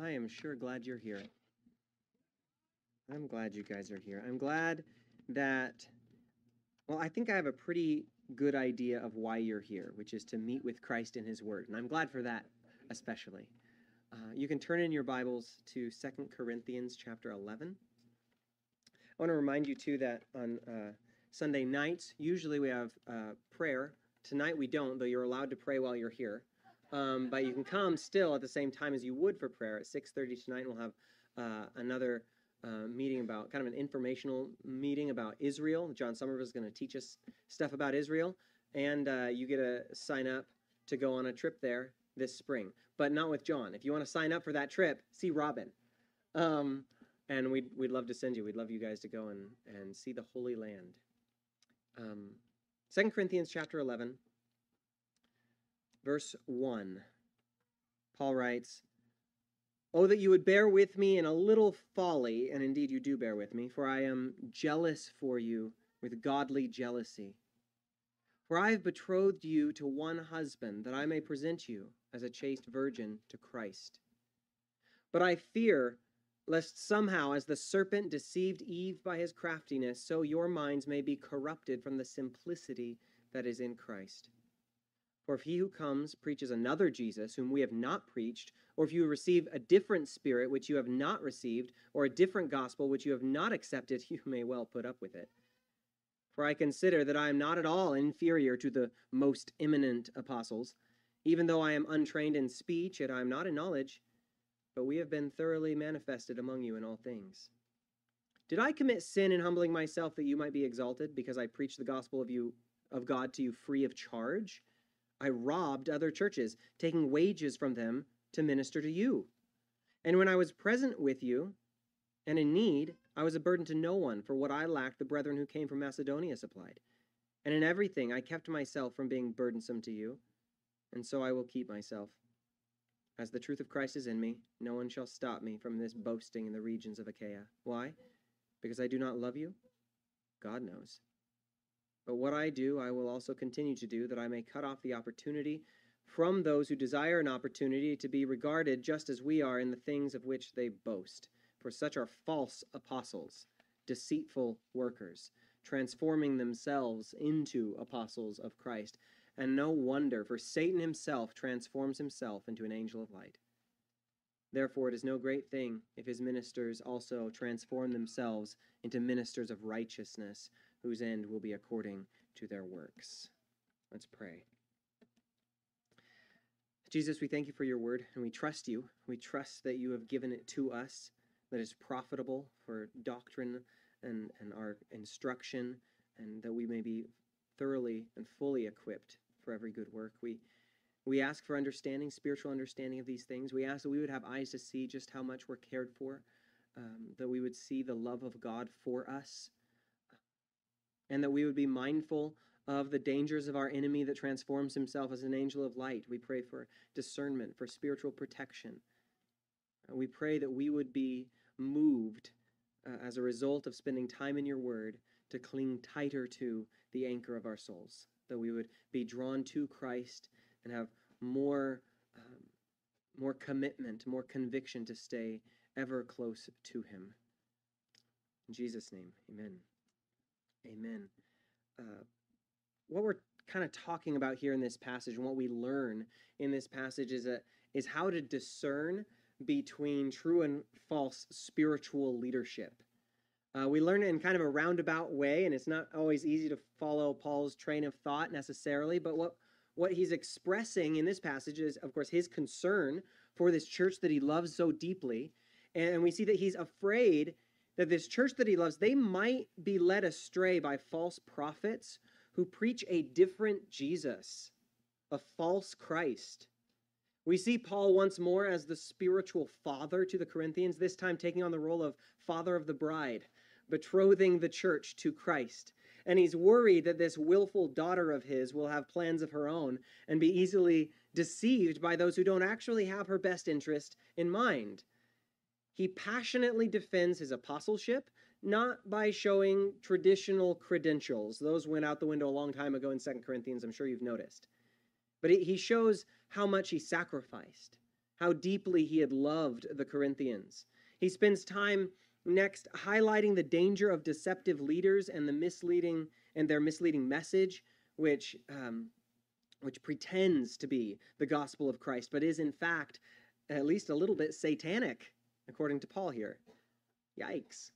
I am sure glad you're here. I'm glad you guys are here. I'm glad that, well, I think I have a pretty good idea of why you're here, which is to meet with Christ in His Word. And I'm glad for that, especially. Uh, you can turn in your Bibles to Second Corinthians chapter 11. I want to remind you, too, that on uh, Sunday nights, usually we have uh, prayer. Tonight we don't, though you're allowed to pray while you're here. Um, but you can come still at the same time as you would for prayer at 6.30 tonight. We'll have uh, another uh, meeting about, kind of an informational meeting about Israel. John Somerville is going to teach us stuff about Israel. And uh, you get to sign up to go on a trip there this spring, but not with John. If you want to sign up for that trip, see Robin. Um, and we'd, we'd love to send you. We'd love you guys to go and, and see the Holy Land. Um, 2 Corinthians chapter 11 verse 1. Paul writes, Oh, that you would bear with me in a little folly, and indeed you do bear with me, for I am jealous for you with godly jealousy. For I have betrothed you to one husband, that I may present you as a chaste virgin to Christ. But I fear lest somehow, as the serpent deceived Eve by his craftiness, so your minds may be corrupted from the simplicity that is in Christ. For if he who comes preaches another Jesus, whom we have not preached, or if you receive a different spirit which you have not received, or a different gospel which you have not accepted, you may well put up with it. For I consider that I am not at all inferior to the most eminent apostles, even though I am untrained in speech, yet I am not in knowledge, but we have been thoroughly manifested among you in all things. Did I commit sin in humbling myself that you might be exalted, because I preached the gospel of you of God to you free of charge? I robbed other churches, taking wages from them to minister to you. And when I was present with you and in need, I was a burden to no one, for what I lacked, the brethren who came from Macedonia supplied. And in everything I kept myself from being burdensome to you, and so I will keep myself. As the truth of Christ is in me, no one shall stop me from this boasting in the regions of Achaia. Why? Because I do not love you? God knows. But what I do, I will also continue to do, that I may cut off the opportunity from those who desire an opportunity to be regarded just as we are in the things of which they boast. For such are false apostles, deceitful workers, transforming themselves into apostles of Christ. And no wonder, for Satan himself transforms himself into an angel of light. Therefore, it is no great thing if his ministers also transform themselves into ministers of righteousness whose end will be according to their works. Let's pray. Jesus, we thank you for your word and we trust you. We trust that you have given it to us, that is profitable for doctrine and, and our instruction, and that we may be thoroughly and fully equipped for every good work. We, we ask for understanding, spiritual understanding of these things. We ask that we would have eyes to see just how much we're cared for, um, that we would see the love of God for us and that we would be mindful of the dangers of our enemy that transforms himself as an angel of light. We pray for discernment, for spiritual protection. We pray that we would be moved uh, as a result of spending time in your word to cling tighter to the anchor of our souls, that we would be drawn to Christ and have more, um, more commitment, more conviction to stay ever close to him. In Jesus' name, amen. Amen. Uh, what we're kind of talking about here in this passage and what we learn in this passage is, a, is how to discern between true and false spiritual leadership. Uh, we learn it in kind of a roundabout way, and it's not always easy to follow Paul's train of thought necessarily. But what, what he's expressing in this passage is, of course, his concern for this church that he loves so deeply. And we see that he's afraid that this church that he loves, they might be led astray by false prophets who preach a different Jesus, a false Christ. We see Paul once more as the spiritual father to the Corinthians, this time taking on the role of father of the bride, betrothing the church to Christ. And he's worried that this willful daughter of his will have plans of her own and be easily deceived by those who don't actually have her best interest in mind. He passionately defends his apostleship, not by showing traditional credentials. Those went out the window a long time ago in Second Corinthians, I'm sure you've noticed. But he shows how much he sacrificed, how deeply he had loved the Corinthians. He spends time next highlighting the danger of deceptive leaders and the misleading and their misleading message, which um, which pretends to be the gospel of Christ, but is in fact at least a little bit satanic, according to Paul here. Yikes.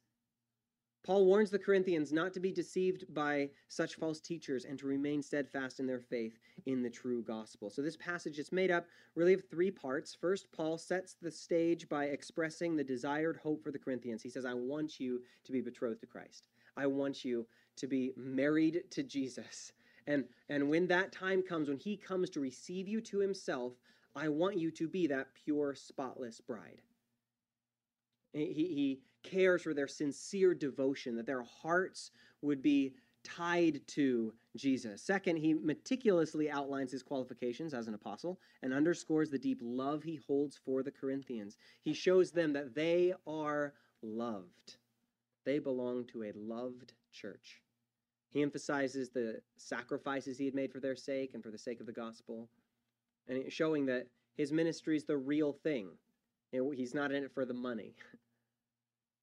Paul warns the Corinthians not to be deceived by such false teachers and to remain steadfast in their faith in the true gospel. So, this passage is made up really of three parts. First, Paul sets the stage by expressing the desired hope for the Corinthians. He says, I want you to be betrothed to Christ, I want you to be married to Jesus. And, and when that time comes, when he comes to receive you to himself, I want you to be that pure, spotless bride. He, he cares for their sincere devotion, that their hearts would be tied to Jesus. Second, he meticulously outlines his qualifications as an apostle and underscores the deep love he holds for the Corinthians. He shows them that they are loved, they belong to a loved church. He emphasizes the sacrifices he had made for their sake and for the sake of the gospel, and showing that his ministry is the real thing. He's not in it for the money.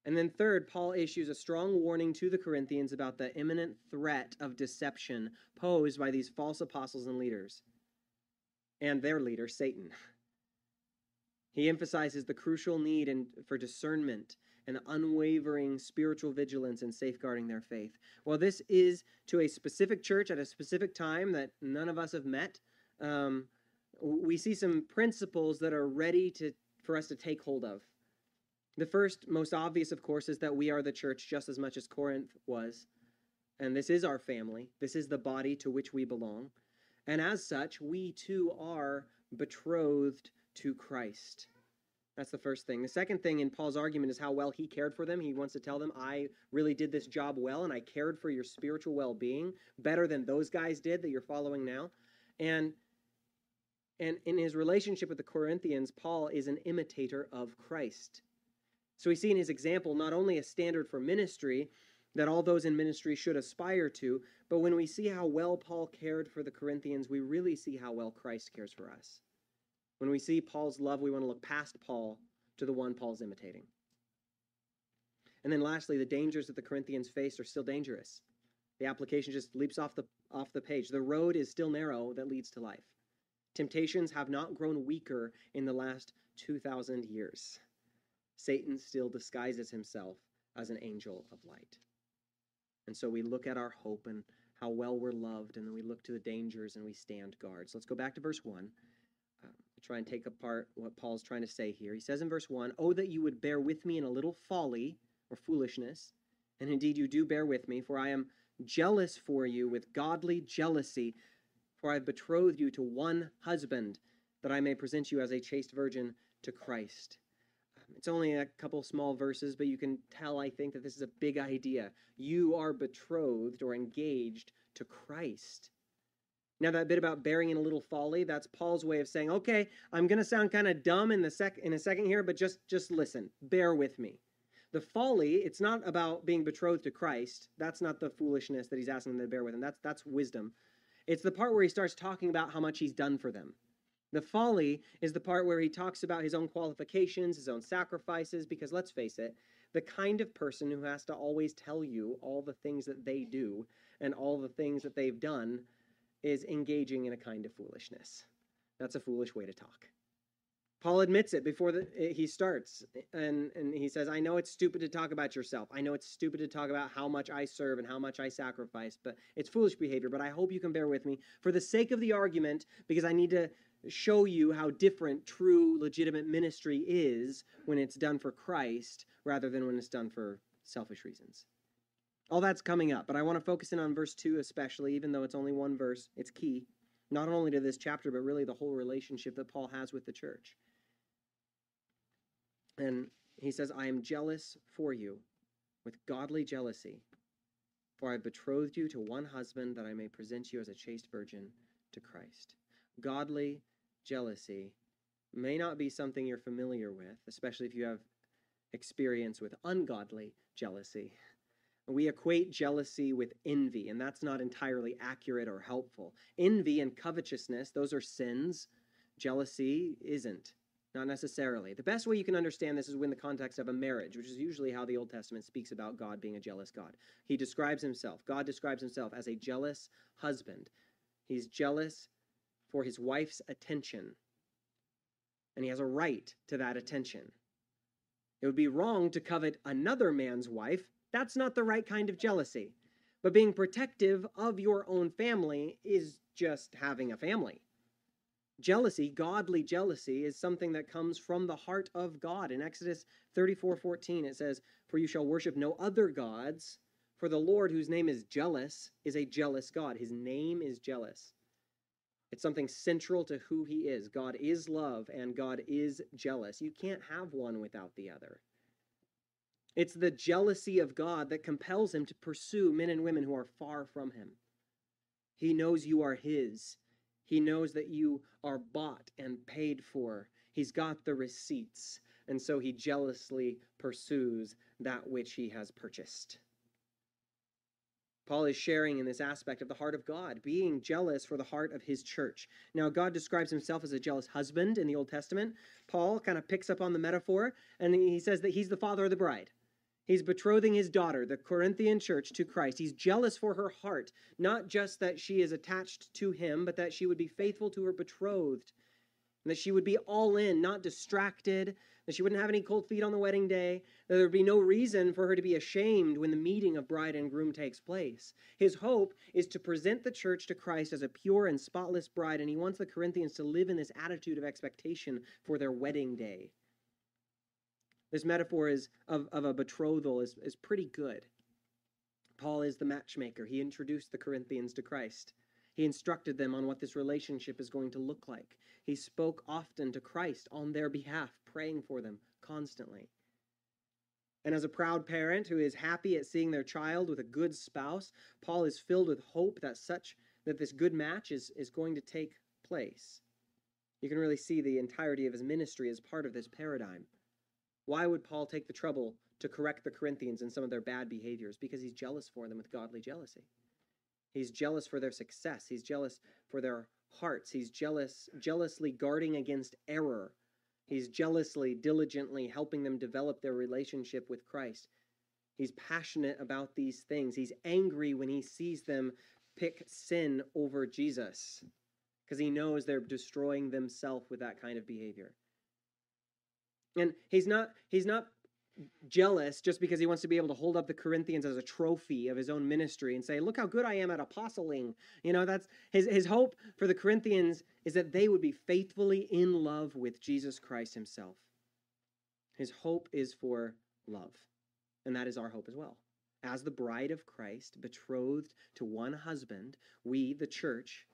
And then, third, Paul issues a strong warning to the Corinthians about the imminent threat of deception posed by these false apostles and leaders and their leader, Satan. He emphasizes the crucial need in, for discernment and unwavering spiritual vigilance in safeguarding their faith. While this is to a specific church at a specific time that none of us have met, um, we see some principles that are ready to, for us to take hold of. The first, most obvious, of course, is that we are the church just as much as Corinth was. And this is our family. This is the body to which we belong. And as such, we too are betrothed to Christ. That's the first thing. The second thing in Paul's argument is how well he cared for them. He wants to tell them, I really did this job well, and I cared for your spiritual well being better than those guys did that you're following now. And and in his relationship with the Corinthians, Paul is an imitator of Christ. So we see in his example not only a standard for ministry that all those in ministry should aspire to, but when we see how well Paul cared for the Corinthians, we really see how well Christ cares for us. When we see Paul's love, we want to look past Paul to the one Paul's imitating. And then lastly, the dangers that the Corinthians faced are still dangerous. The application just leaps off the off the page. The road is still narrow that leads to life. Temptations have not grown weaker in the last 2000 years. Satan still disguises himself as an angel of light. And so we look at our hope and how well we're loved, and then we look to the dangers and we stand guard. So let's go back to verse 1. Uh, try and take apart what Paul's trying to say here. He says in verse 1 Oh, that you would bear with me in a little folly or foolishness, and indeed you do bear with me, for I am jealous for you with godly jealousy, for I have betrothed you to one husband, that I may present you as a chaste virgin to Christ. It's only a couple small verses, but you can tell, I think, that this is a big idea. You are betrothed or engaged to Christ. Now, that bit about bearing in a little folly, that's Paul's way of saying, okay, I'm going to sound kind of dumb in, the sec- in a second here, but just, just listen. Bear with me. The folly, it's not about being betrothed to Christ. That's not the foolishness that he's asking them to bear with him. That's, that's wisdom. It's the part where he starts talking about how much he's done for them. The folly is the part where he talks about his own qualifications, his own sacrifices, because let's face it, the kind of person who has to always tell you all the things that they do and all the things that they've done is engaging in a kind of foolishness. That's a foolish way to talk. Paul admits it before the, eh, he starts, and, and he says, I know it's stupid to talk about yourself. I know it's stupid to talk about how much I serve and how much I sacrifice, but it's foolish behavior. But I hope you can bear with me for the sake of the argument, because I need to show you how different true, legitimate ministry is when it's done for Christ rather than when it's done for selfish reasons. All that's coming up, but I want to focus in on verse 2 especially, even though it's only one verse. It's key, not only to this chapter, but really the whole relationship that Paul has with the church. And he says, I am jealous for you with godly jealousy, for I betrothed you to one husband that I may present you as a chaste virgin to Christ. Godly jealousy may not be something you're familiar with, especially if you have experience with ungodly jealousy. We equate jealousy with envy, and that's not entirely accurate or helpful. Envy and covetousness, those are sins. Jealousy isn't. Not necessarily. The best way you can understand this is in the context of a marriage, which is usually how the Old Testament speaks about God being a jealous God. He describes himself, God describes himself as a jealous husband. He's jealous for his wife's attention, and he has a right to that attention. It would be wrong to covet another man's wife. That's not the right kind of jealousy. But being protective of your own family is just having a family. Jealousy, godly jealousy, is something that comes from the heart of God. In Exodus 34 14, it says, For you shall worship no other gods, for the Lord, whose name is jealous, is a jealous God. His name is jealous. It's something central to who he is. God is love and God is jealous. You can't have one without the other. It's the jealousy of God that compels him to pursue men and women who are far from him. He knows you are his. He knows that you are bought and paid for. He's got the receipts. And so he jealously pursues that which he has purchased. Paul is sharing in this aspect of the heart of God, being jealous for the heart of his church. Now, God describes himself as a jealous husband in the Old Testament. Paul kind of picks up on the metaphor and he says that he's the father of the bride. He's betrothing his daughter, the Corinthian church, to Christ. He's jealous for her heart, not just that she is attached to him, but that she would be faithful to her betrothed, and that she would be all in, not distracted, that she wouldn't have any cold feet on the wedding day, that there would be no reason for her to be ashamed when the meeting of bride and groom takes place. His hope is to present the church to Christ as a pure and spotless bride, and he wants the Corinthians to live in this attitude of expectation for their wedding day. This metaphor is of, of a betrothal is, is pretty good. Paul is the matchmaker. He introduced the Corinthians to Christ. He instructed them on what this relationship is going to look like. He spoke often to Christ on their behalf, praying for them constantly. And as a proud parent who is happy at seeing their child with a good spouse, Paul is filled with hope that such that this good match is, is going to take place. You can really see the entirety of his ministry as part of this paradigm. Why would Paul take the trouble to correct the Corinthians in some of their bad behaviors? Because he's jealous for them with godly jealousy. He's jealous for their success. He's jealous for their hearts. He's jealous, jealously guarding against error. He's jealously, diligently helping them develop their relationship with Christ. He's passionate about these things. He's angry when he sees them pick sin over Jesus because he knows they're destroying themselves with that kind of behavior. And he's not he's not jealous just because he wants to be able to hold up the Corinthians as a trophy of his own ministry and say, "Look how good I am at apostling." You know, that's his his hope for the Corinthians is that they would be faithfully in love with Jesus Christ himself. His hope is for love. And that is our hope as well. As the bride of Christ, betrothed to one husband, we, the church,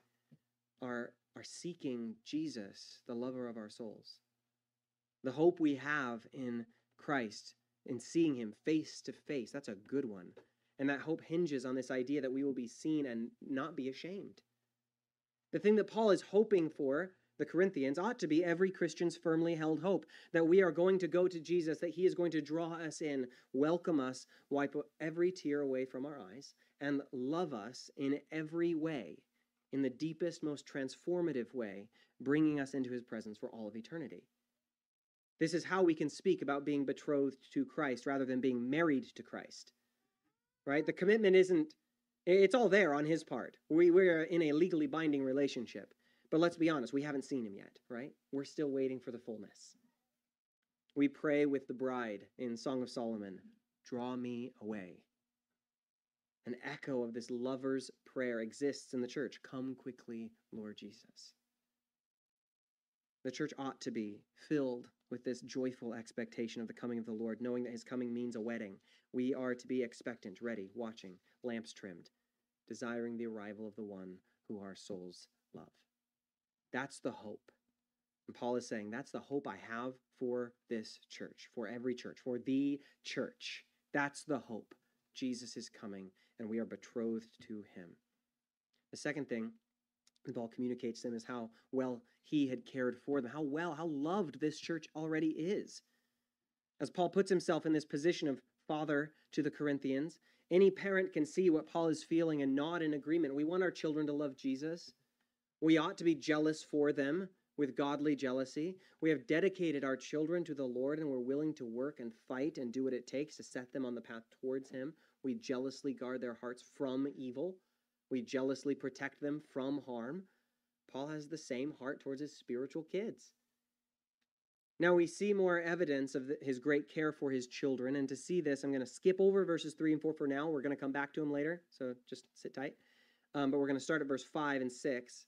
are, are seeking Jesus, the lover of our souls. The hope we have in Christ, and seeing him face to face, that's a good one. And that hope hinges on this idea that we will be seen and not be ashamed. The thing that Paul is hoping for, the Corinthians, ought to be every Christian's firmly held hope that we are going to go to Jesus, that he is going to draw us in, welcome us, wipe every tear away from our eyes, and love us in every way, in the deepest, most transformative way, bringing us into his presence for all of eternity. This is how we can speak about being betrothed to Christ rather than being married to Christ. Right? The commitment isn't, it's all there on his part. We, we're in a legally binding relationship. But let's be honest, we haven't seen him yet, right? We're still waiting for the fullness. We pray with the bride in Song of Solomon Draw me away. An echo of this lover's prayer exists in the church Come quickly, Lord Jesus. The church ought to be filled with this joyful expectation of the coming of the Lord, knowing that his coming means a wedding. We are to be expectant, ready, watching, lamps trimmed, desiring the arrival of the one who our souls love. That's the hope. And Paul is saying, that's the hope I have for this church, for every church, for the church. That's the hope. Jesus is coming, and we are betrothed to him. The second thing Paul communicates them is how well he had cared for them, how well, how loved this church already is. As Paul puts himself in this position of father to the Corinthians, any parent can see what Paul is feeling and nod in agreement. We want our children to love Jesus. We ought to be jealous for them with godly jealousy. We have dedicated our children to the Lord and we're willing to work and fight and do what it takes to set them on the path towards Him. We jealously guard their hearts from evil, we jealously protect them from harm. Paul has the same heart towards his spiritual kids. Now we see more evidence of his great care for his children. And to see this, I'm going to skip over verses 3 and 4 for now. We're going to come back to them later, so just sit tight. Um, but we're going to start at verse 5 and 6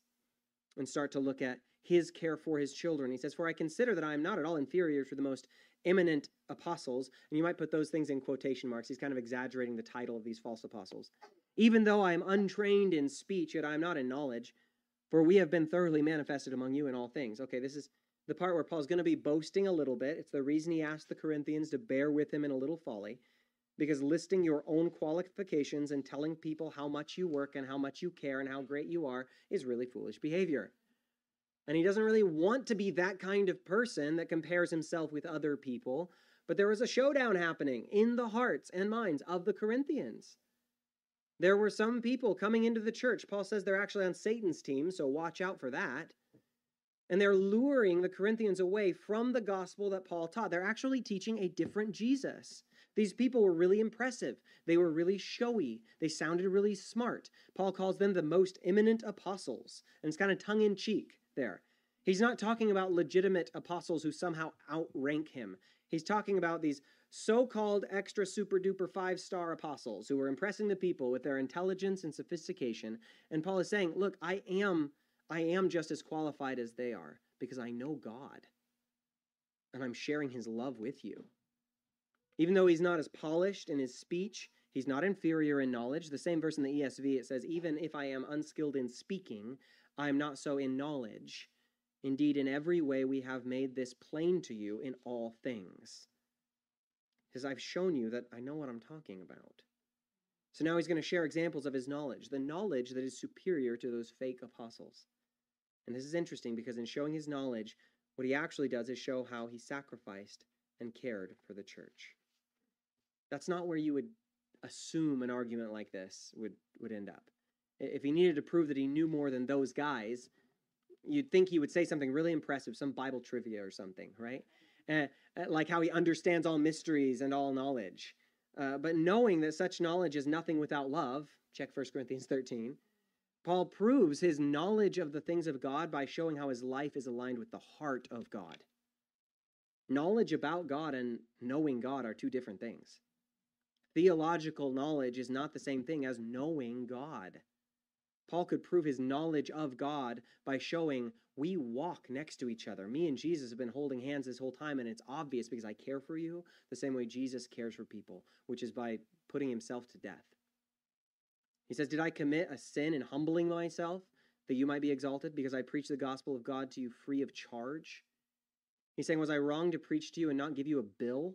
and start to look at his care for his children. He says, For I consider that I am not at all inferior to the most eminent apostles. And you might put those things in quotation marks. He's kind of exaggerating the title of these false apostles. Even though I am untrained in speech, yet I am not in knowledge, for we have been thoroughly manifested among you in all things. Okay, this is the part where Paul's going to be boasting a little bit. It's the reason he asked the Corinthians to bear with him in a little folly, because listing your own qualifications and telling people how much you work and how much you care and how great you are is really foolish behavior. And he doesn't really want to be that kind of person that compares himself with other people. But there was a showdown happening in the hearts and minds of the Corinthians. There were some people coming into the church. Paul says they're actually on Satan's team, so watch out for that and they're luring the Corinthians away from the gospel that Paul taught. They're actually teaching a different Jesus. These people were really impressive. They were really showy. They sounded really smart. Paul calls them the most eminent apostles, and it's kind of tongue in cheek there. He's not talking about legitimate apostles who somehow outrank him. He's talking about these so called extra super duper five star apostles who were impressing the people with their intelligence and sophistication. And Paul is saying, Look, I am I am just as qualified as they are because I know God and I'm sharing his love with you. Even though he's not as polished in his speech, he's not inferior in knowledge. The same verse in the ESV, it says, Even if I am unskilled in speaking, I am not so in knowledge. Indeed, in every way we have made this plain to you in all things. Because I've shown you that I know what I'm talking about. So now he's going to share examples of his knowledge, the knowledge that is superior to those fake apostles. And this is interesting because in showing his knowledge, what he actually does is show how he sacrificed and cared for the church. That's not where you would assume an argument like this would, would end up. If he needed to prove that he knew more than those guys, you'd think he would say something really impressive, some Bible trivia or something, right? Uh, like how he understands all mysteries and all knowledge. Uh, but knowing that such knowledge is nothing without love, check 1 Corinthians 13, Paul proves his knowledge of the things of God by showing how his life is aligned with the heart of God. Knowledge about God and knowing God are two different things. Theological knowledge is not the same thing as knowing God. Paul could prove his knowledge of God by showing we walk next to each other. Me and Jesus have been holding hands this whole time, and it's obvious because I care for you the same way Jesus cares for people, which is by putting himself to death. He says, Did I commit a sin in humbling myself that you might be exalted because I preach the gospel of God to you free of charge? He's saying, Was I wrong to preach to you and not give you a bill?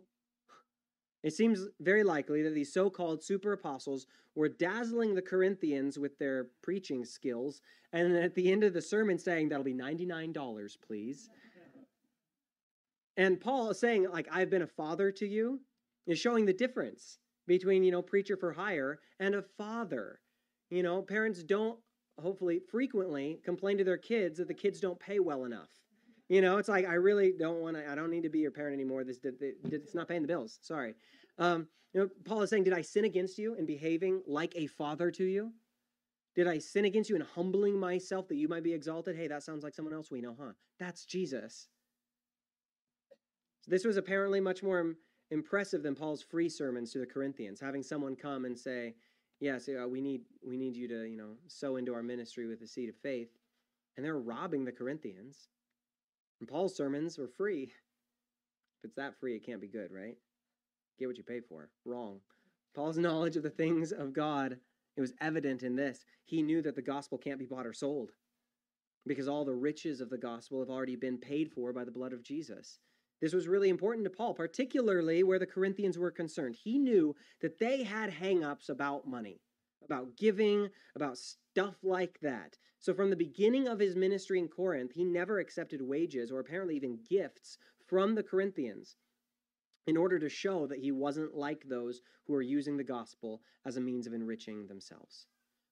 It seems very likely that these so called super apostles were dazzling the Corinthians with their preaching skills, and at the end of the sermon saying, That'll be $99, please. And Paul is saying, like, I've been a father to you, is showing the difference between, you know, preacher for hire and a father. You know, parents don't hopefully frequently complain to their kids that the kids don't pay well enough. You know, it's like I really don't want to. I don't need to be your parent anymore. This it's not paying the bills. Sorry. Um, you know, Paul is saying, did I sin against you in behaving like a father to you? Did I sin against you in humbling myself that you might be exalted? Hey, that sounds like someone else we know, huh? That's Jesus. So this was apparently much more impressive than Paul's free sermons to the Corinthians, having someone come and say, yes, uh, we need we need you to you know sow into our ministry with the seed of faith, and they're robbing the Corinthians. And Paul's sermons were free. If it's that free, it can't be good, right? Get what you pay for. Wrong. Paul's knowledge of the things of God it was evident in this. He knew that the gospel can't be bought or sold because all the riches of the gospel have already been paid for by the blood of Jesus. This was really important to Paul, particularly where the Corinthians were concerned. He knew that they had hangups about money, about giving, about stuff like that. So from the beginning of his ministry in Corinth, he never accepted wages or apparently even gifts from the Corinthians in order to show that he wasn't like those who are using the gospel as a means of enriching themselves.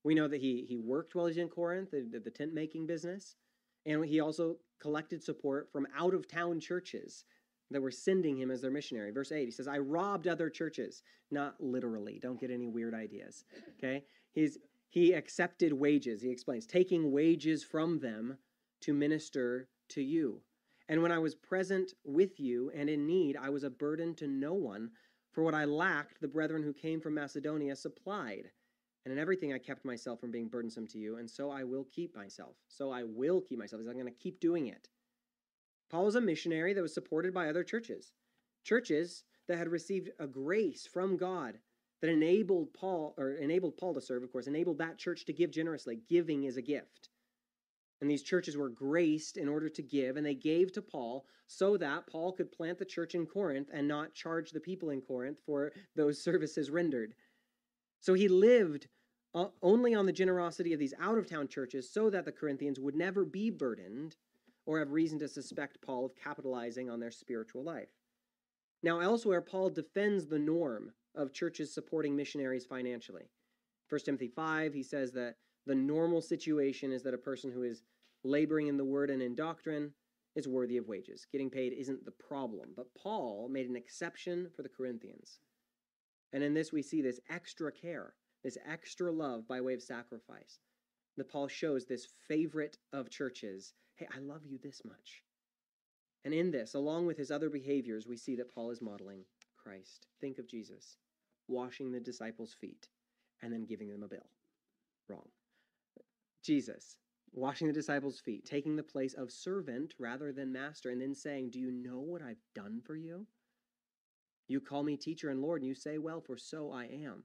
We know that he, he worked while he's in Corinth, the, the tent making business. And he also collected support from out of town churches that were sending him as their missionary. Verse 8, he says, I robbed other churches. Not literally. Don't get any weird ideas. Okay? He's he accepted wages, he explains, taking wages from them to minister to you. And when I was present with you and in need, I was a burden to no one. For what I lacked, the brethren who came from Macedonia supplied. And in everything I kept myself from being burdensome to you, and so I will keep myself. So I will keep myself. I'm going to keep doing it. Paul was a missionary that was supported by other churches, churches that had received a grace from God that enabled Paul or enabled Paul to serve, of course, enabled that church to give generously. Giving is a gift. And these churches were graced in order to give, and they gave to Paul so that Paul could plant the church in Corinth and not charge the people in Corinth for those services rendered. So he lived uh, only on the generosity of these out of town churches so that the Corinthians would never be burdened or have reason to suspect Paul of capitalizing on their spiritual life. Now, elsewhere, Paul defends the norm of churches supporting missionaries financially. 1 Timothy 5, he says that the normal situation is that a person who is laboring in the word and in doctrine is worthy of wages. Getting paid isn't the problem. But Paul made an exception for the Corinthians. And in this, we see this extra care, this extra love by way of sacrifice. That Paul shows this favorite of churches hey, I love you this much. And in this, along with his other behaviors, we see that Paul is modeling Christ. Think of Jesus washing the disciples' feet and then giving them a bill. Wrong. Jesus washing the disciples' feet, taking the place of servant rather than master, and then saying, Do you know what I've done for you? You call me teacher and Lord, and you say, Well, for so I am.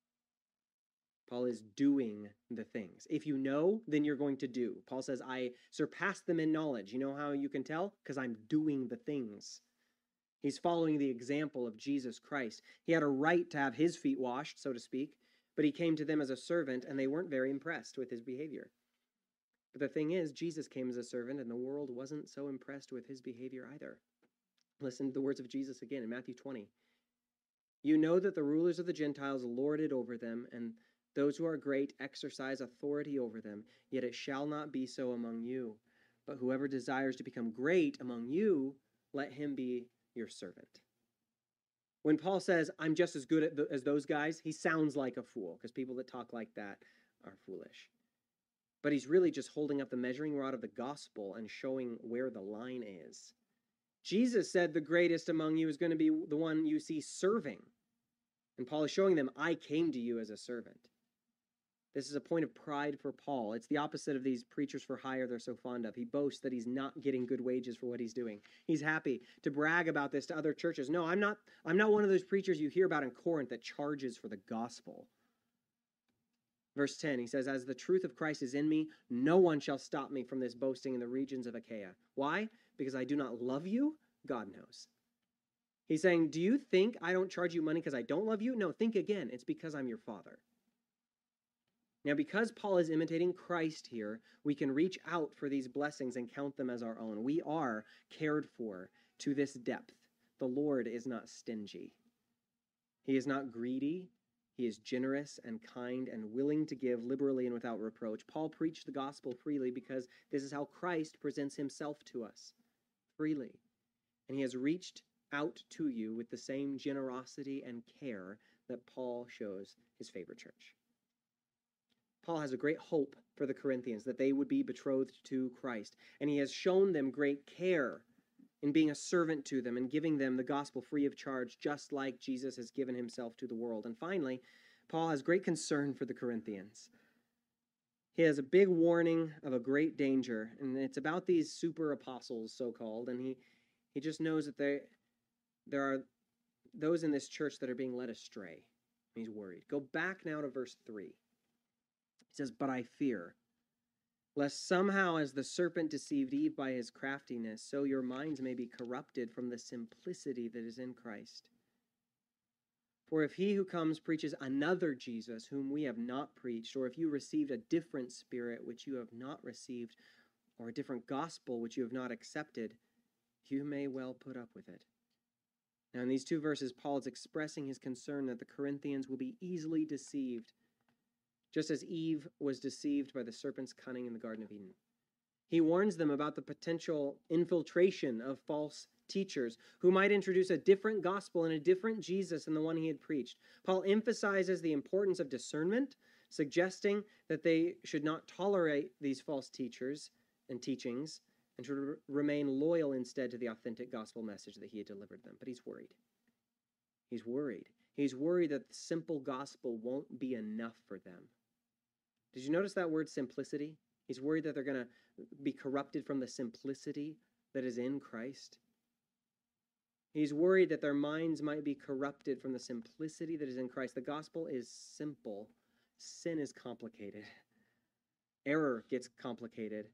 Paul is doing the things. If you know, then you're going to do. Paul says, I surpass them in knowledge. You know how you can tell? Because I'm doing the things. He's following the example of Jesus Christ. He had a right to have his feet washed, so to speak, but he came to them as a servant, and they weren't very impressed with his behavior. But the thing is, Jesus came as a servant, and the world wasn't so impressed with his behavior either. Listen to the words of Jesus again in Matthew 20. You know that the rulers of the Gentiles lord it over them, and those who are great exercise authority over them, yet it shall not be so among you. But whoever desires to become great among you, let him be your servant. When Paul says, I'm just as good as those guys, he sounds like a fool because people that talk like that are foolish. But he's really just holding up the measuring rod of the gospel and showing where the line is. Jesus said the greatest among you is going to be the one you see serving. And Paul is showing them, I came to you as a servant. This is a point of pride for Paul. It's the opposite of these preachers for hire they're so fond of. He boasts that he's not getting good wages for what he's doing. He's happy to brag about this to other churches. No, I'm not I'm not one of those preachers you hear about in Corinth that charges for the gospel. Verse 10, he says, As the truth of Christ is in me, no one shall stop me from this boasting in the regions of Achaia. Why? Because I do not love you? God knows. He's saying, Do you think I don't charge you money because I don't love you? No, think again. It's because I'm your father. Now, because Paul is imitating Christ here, we can reach out for these blessings and count them as our own. We are cared for to this depth. The Lord is not stingy, He is not greedy. He is generous and kind and willing to give liberally and without reproach. Paul preached the gospel freely because this is how Christ presents himself to us freely. And he has reached out to you with the same generosity and care that Paul shows his favorite church. Paul has a great hope for the Corinthians that they would be betrothed to Christ. And he has shown them great care in being a servant to them and giving them the gospel free of charge, just like Jesus has given himself to the world. And finally, Paul has great concern for the Corinthians. He has a big warning of a great danger, and it's about these super apostles, so called. And he, he just knows that they, there are those in this church that are being led astray. He's worried. Go back now to verse 3. He says, But I fear, lest somehow, as the serpent deceived Eve by his craftiness, so your minds may be corrupted from the simplicity that is in Christ. For if he who comes preaches another Jesus whom we have not preached, or if you received a different spirit which you have not received, or a different gospel which you have not accepted, you may well put up with it. Now, in these two verses, Paul is expressing his concern that the Corinthians will be easily deceived, just as Eve was deceived by the serpent's cunning in the Garden of Eden. He warns them about the potential infiltration of false teachers who might introduce a different gospel and a different Jesus than the one he had preached. Paul emphasizes the importance of discernment, suggesting that they should not tolerate these false teachers and teachings and should re- remain loyal instead to the authentic gospel message that he had delivered them. But he's worried. He's worried. He's worried that the simple gospel won't be enough for them. Did you notice that word simplicity? He's worried that they're going to be corrupted from the simplicity that is in Christ. He's worried that their minds might be corrupted from the simplicity that is in Christ. The gospel is simple, sin is complicated, error gets complicated.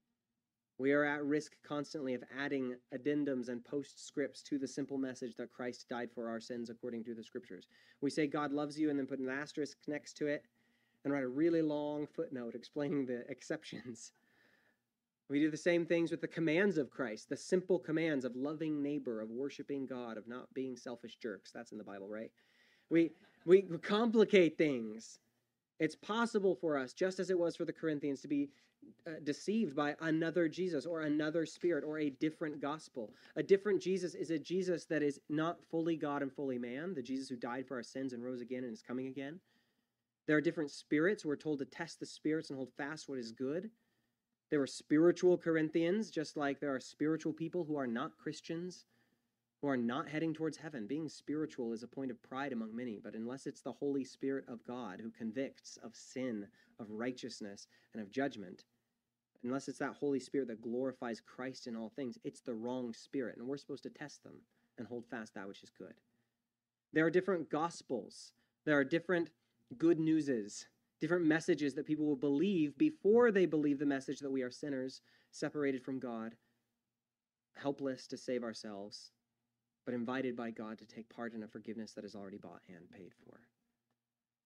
We are at risk constantly of adding addendums and postscripts to the simple message that Christ died for our sins according to the scriptures. We say God loves you and then put an asterisk next to it and write a really long footnote explaining the exceptions. We do the same things with the commands of Christ, the simple commands of loving neighbor, of worshiping God, of not being selfish jerks. That's in the Bible, right? We, we complicate things. It's possible for us, just as it was for the Corinthians, to be uh, deceived by another Jesus or another spirit or a different gospel. A different Jesus is a Jesus that is not fully God and fully man, the Jesus who died for our sins and rose again and is coming again. There are different spirits. We're told to test the spirits and hold fast what is good. There were spiritual Corinthians, just like there are spiritual people who are not Christians, who are not heading towards heaven. Being spiritual is a point of pride among many, but unless it's the Holy Spirit of God who convicts of sin, of righteousness, and of judgment, unless it's that Holy Spirit that glorifies Christ in all things, it's the wrong spirit, and we're supposed to test them and hold fast that which is good. There are different gospels, there are different good newses different messages that people will believe before they believe the message that we are sinners, separated from God, helpless to save ourselves, but invited by God to take part in a forgiveness that is already bought and paid for.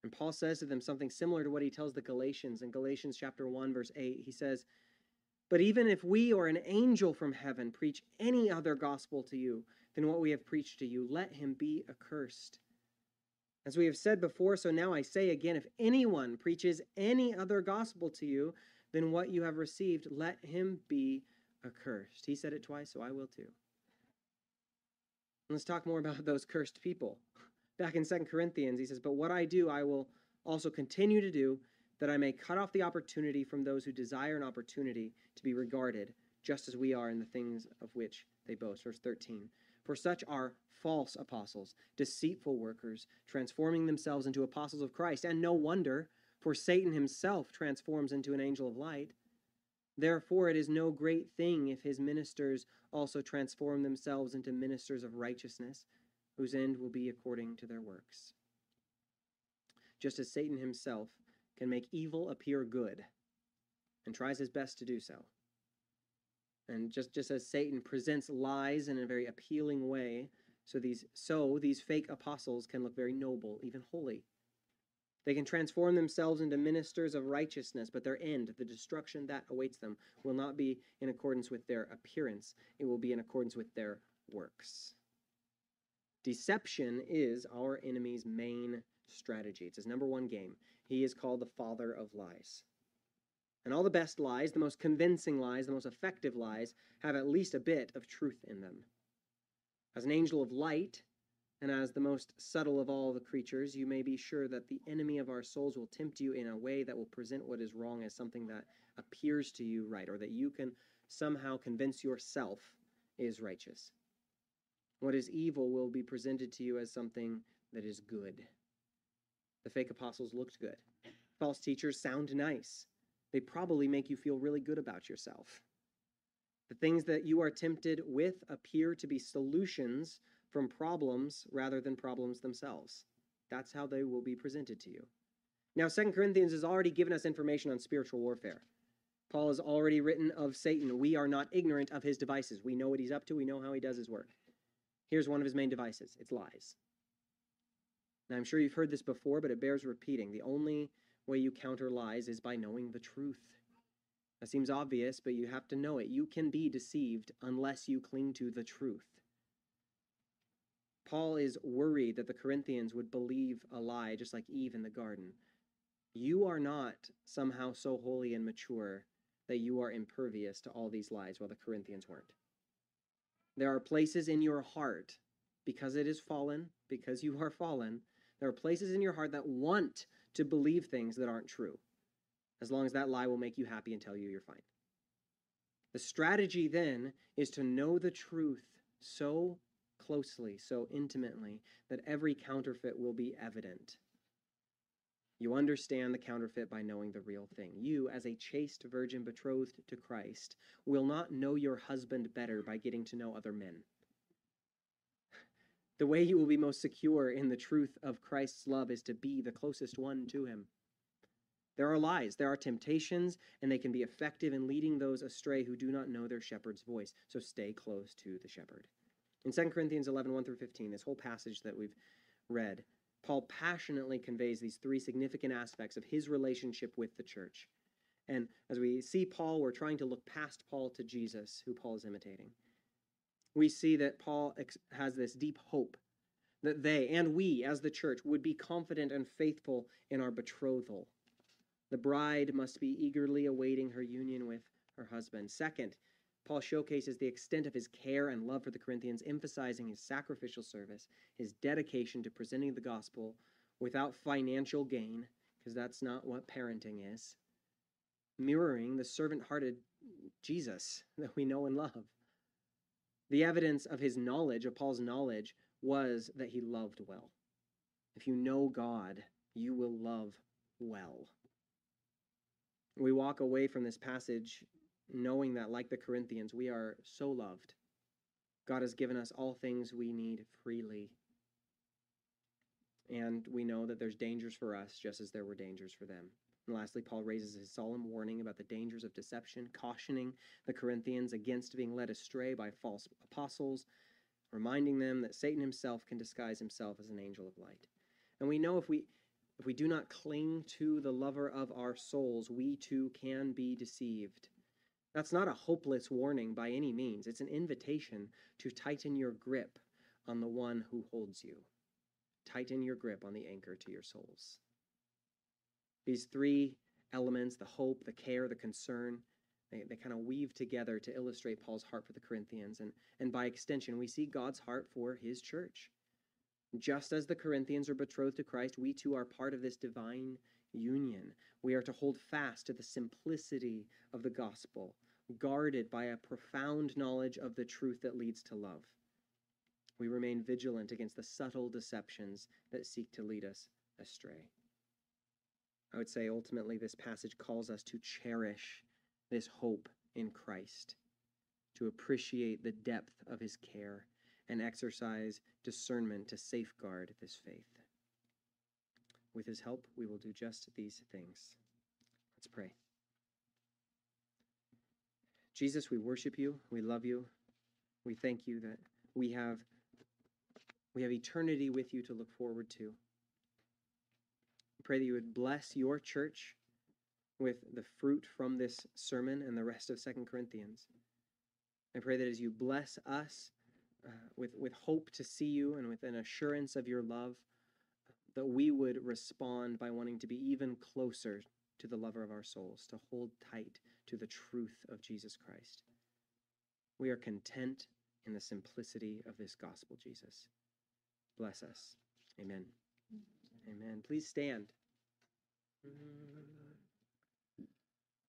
And Paul says to them something similar to what he tells the Galatians in Galatians chapter 1 verse 8. He says, "But even if we or an angel from heaven preach any other gospel to you than what we have preached to you, let him be accursed." As we have said before, so now I say again if anyone preaches any other gospel to you than what you have received, let him be accursed. He said it twice, so I will too. Let's talk more about those cursed people. Back in Second Corinthians, he says, But what I do, I will also continue to do, that I may cut off the opportunity from those who desire an opportunity to be regarded, just as we are in the things of which they boast. Verse 13. For such are false apostles, deceitful workers, transforming themselves into apostles of Christ. And no wonder, for Satan himself transforms into an angel of light. Therefore, it is no great thing if his ministers also transform themselves into ministers of righteousness, whose end will be according to their works. Just as Satan himself can make evil appear good and tries his best to do so. And just, just as Satan presents lies in a very appealing way so these so these fake apostles can look very noble, even holy. They can transform themselves into ministers of righteousness, but their end, the destruction that awaits them, will not be in accordance with their appearance. It will be in accordance with their works. Deception is our enemy's main strategy. It's his number one game. He is called the father of lies. And all the best lies, the most convincing lies, the most effective lies, have at least a bit of truth in them. As an angel of light, and as the most subtle of all the creatures, you may be sure that the enemy of our souls will tempt you in a way that will present what is wrong as something that appears to you right, or that you can somehow convince yourself is righteous. What is evil will be presented to you as something that is good. The fake apostles looked good. False teachers sound nice. They probably make you feel really good about yourself. The things that you are tempted with appear to be solutions from problems rather than problems themselves. That's how they will be presented to you. Now, Second Corinthians has already given us information on spiritual warfare. Paul has already written of Satan. We are not ignorant of his devices. We know what he's up to, we know how he does his work. Here's one of his main devices it's lies. Now, I'm sure you've heard this before, but it bears repeating. The only way you counter lies is by knowing the truth. That seems obvious, but you have to know it. You can be deceived unless you cling to the truth. Paul is worried that the Corinthians would believe a lie, just like Eve in the garden. You are not somehow so holy and mature that you are impervious to all these lies, while the Corinthians weren't. There are places in your heart, because it is fallen, because you are fallen, there are places in your heart that want to believe things that aren't true, as long as that lie will make you happy and tell you you're fine. The strategy then is to know the truth so closely, so intimately, that every counterfeit will be evident. You understand the counterfeit by knowing the real thing. You, as a chaste virgin betrothed to Christ, will not know your husband better by getting to know other men. The way you will be most secure in the truth of Christ's love is to be the closest one to him. There are lies, there are temptations, and they can be effective in leading those astray who do not know their shepherd's voice. So stay close to the shepherd. In 2 Corinthians 11, 1 through 15, this whole passage that we've read, Paul passionately conveys these three significant aspects of his relationship with the church. And as we see Paul, we're trying to look past Paul to Jesus, who Paul is imitating we see that Paul has this deep hope that they and we as the church would be confident and faithful in our betrothal. The bride must be eagerly awaiting her union with her husband. Second, Paul showcases the extent of his care and love for the Corinthians, emphasizing his sacrificial service, his dedication to presenting the gospel without financial gain, because that's not what parenting is, mirroring the servant hearted Jesus that we know and love. The evidence of his knowledge, of Paul's knowledge, was that he loved well. If you know God, you will love well. We walk away from this passage knowing that, like the Corinthians, we are so loved. God has given us all things we need freely. And we know that there's dangers for us just as there were dangers for them. And lastly, Paul raises his solemn warning about the dangers of deception, cautioning the Corinthians against being led astray by false apostles, reminding them that Satan himself can disguise himself as an angel of light. And we know if we if we do not cling to the lover of our souls, we too can be deceived. That's not a hopeless warning by any means. It's an invitation to tighten your grip on the one who holds you. Tighten your grip on the anchor to your souls. These three elements the hope, the care, the concern they, they kind of weave together to illustrate Paul's heart for the Corinthians. And, and by extension, we see God's heart for his church. Just as the Corinthians are betrothed to Christ, we too are part of this divine union. We are to hold fast to the simplicity of the gospel, guarded by a profound knowledge of the truth that leads to love. We remain vigilant against the subtle deceptions that seek to lead us astray. I would say ultimately this passage calls us to cherish this hope in Christ, to appreciate the depth of his care, and exercise discernment to safeguard this faith. With his help, we will do just these things. Let's pray. Jesus, we worship you. We love you. We thank you that we have we have eternity with you to look forward to pray that you would bless your church with the fruit from this sermon and the rest of Second Corinthians. I pray that as you bless us uh, with, with hope to see you and with an assurance of your love, that we would respond by wanting to be even closer to the lover of our souls, to hold tight to the truth of Jesus Christ. We are content in the simplicity of this gospel, Jesus. Bless us. Amen. Amen. Please stand. Mm-hmm.